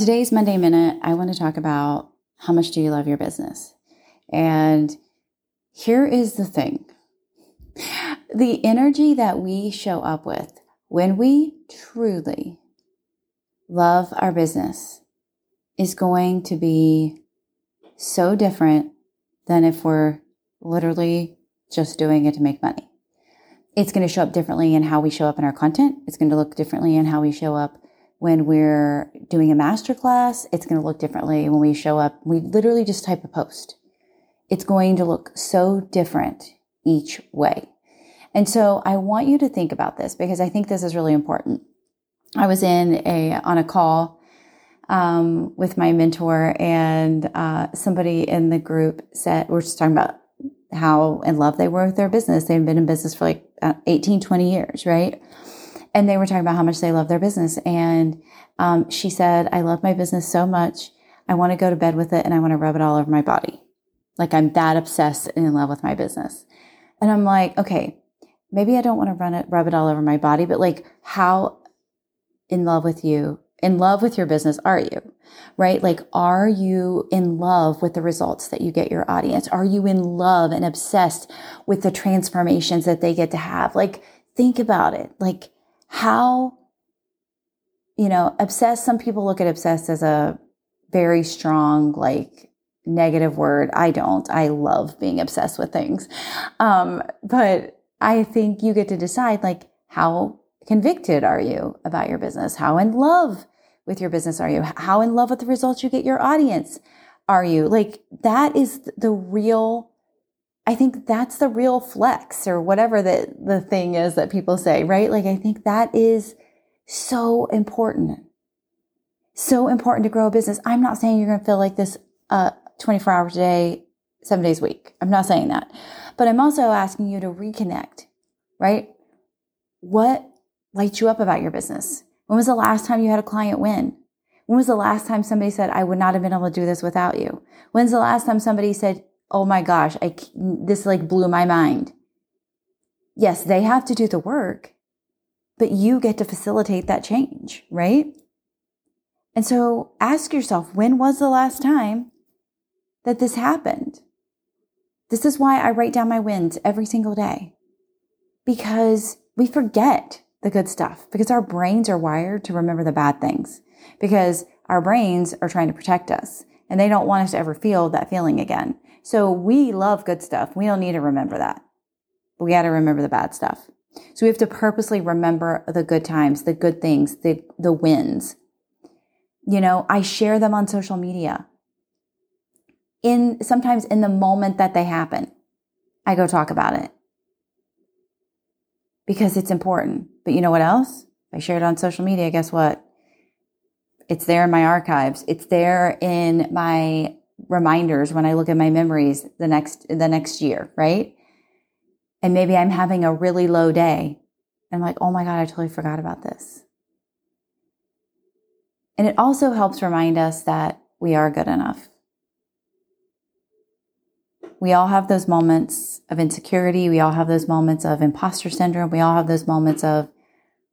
today's Monday Minute, I want to talk about how much do you love your business? And here is the thing the energy that we show up with when we truly love our business is going to be so different than if we're literally just doing it to make money. It's going to show up differently in how we show up in our content. It's going to look differently in how we show up when we're doing a masterclass. It's going to look differently when we show up. We literally just type a post. It's going to look so different each way. And so I want you to think about this because I think this is really important. I was in a, on a call, um, with my mentor and, uh, somebody in the group said, we're just talking about how in love they were with their business. They've been in business for like uh, 18, 20 years, right? And they were talking about how much they love their business. And, um, she said, I love my business so much. I want to go to bed with it and I want to rub it all over my body. Like I'm that obsessed and in love with my business. And I'm like, okay, maybe I don't want to run it, rub it all over my body, but like how in love with you, in love with your business are you? Right? Like, are you in love with the results that you get your audience? Are you in love and obsessed with the transformations that they get to have? Like, think about it. Like, how, you know, obsessed, some people look at obsessed as a very strong, like, negative word. I don't. I love being obsessed with things. Um, but I think you get to decide like how convicted are you about your business? How in love with your business are you? How in love with the results you get your audience are you? Like that is the real I think that's the real flex or whatever the the thing is that people say, right? Like I think that is so important. So important to grow a business. I'm not saying you're going to feel like this uh 24 hours a day, 7 days a week. I'm not saying that. But I'm also asking you to reconnect, right? What lights you up about your business? When was the last time you had a client win? When was the last time somebody said, I would not have been able to do this without you? When's the last time somebody said, Oh my gosh, I, this like blew my mind. Yes, they have to do the work, but you get to facilitate that change, right? And so ask yourself, when was the last time that this happened? This is why I write down my wins every single day because we forget the good stuff because our brains are wired to remember the bad things because our brains are trying to protect us and they don't want us to ever feel that feeling again. So we love good stuff. We don't need to remember that. But we got to remember the bad stuff. So we have to purposely remember the good times, the good things, the, the wins. You know, I share them on social media in sometimes in the moment that they happen, I go talk about it because it's important. But you know what else? If I share it on social media, guess what? It's there in my archives. It's there in my reminders when I look at my memories the next the next year, right? And maybe I'm having a really low day. I'm like, oh my God, I totally forgot about this. And it also helps remind us that we are good enough. We all have those moments of insecurity. We all have those moments of imposter syndrome. We all have those moments of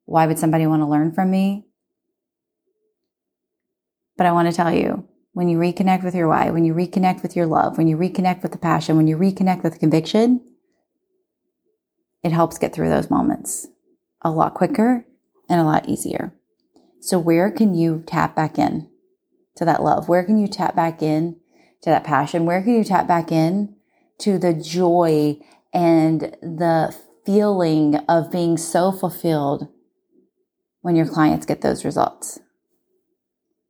why would somebody want to learn from me? But I want to tell you, when you reconnect with your why, when you reconnect with your love, when you reconnect with the passion, when you reconnect with the conviction, it helps get through those moments a lot quicker and a lot easier. So where can you tap back in to that love? Where can you tap back in to that passion? Where can you tap back in to the joy and the feeling of being so fulfilled when your clients get those results.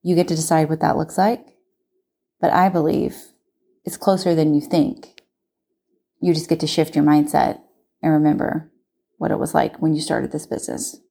You get to decide what that looks like, but I believe it's closer than you think. You just get to shift your mindset and remember what it was like when you started this business.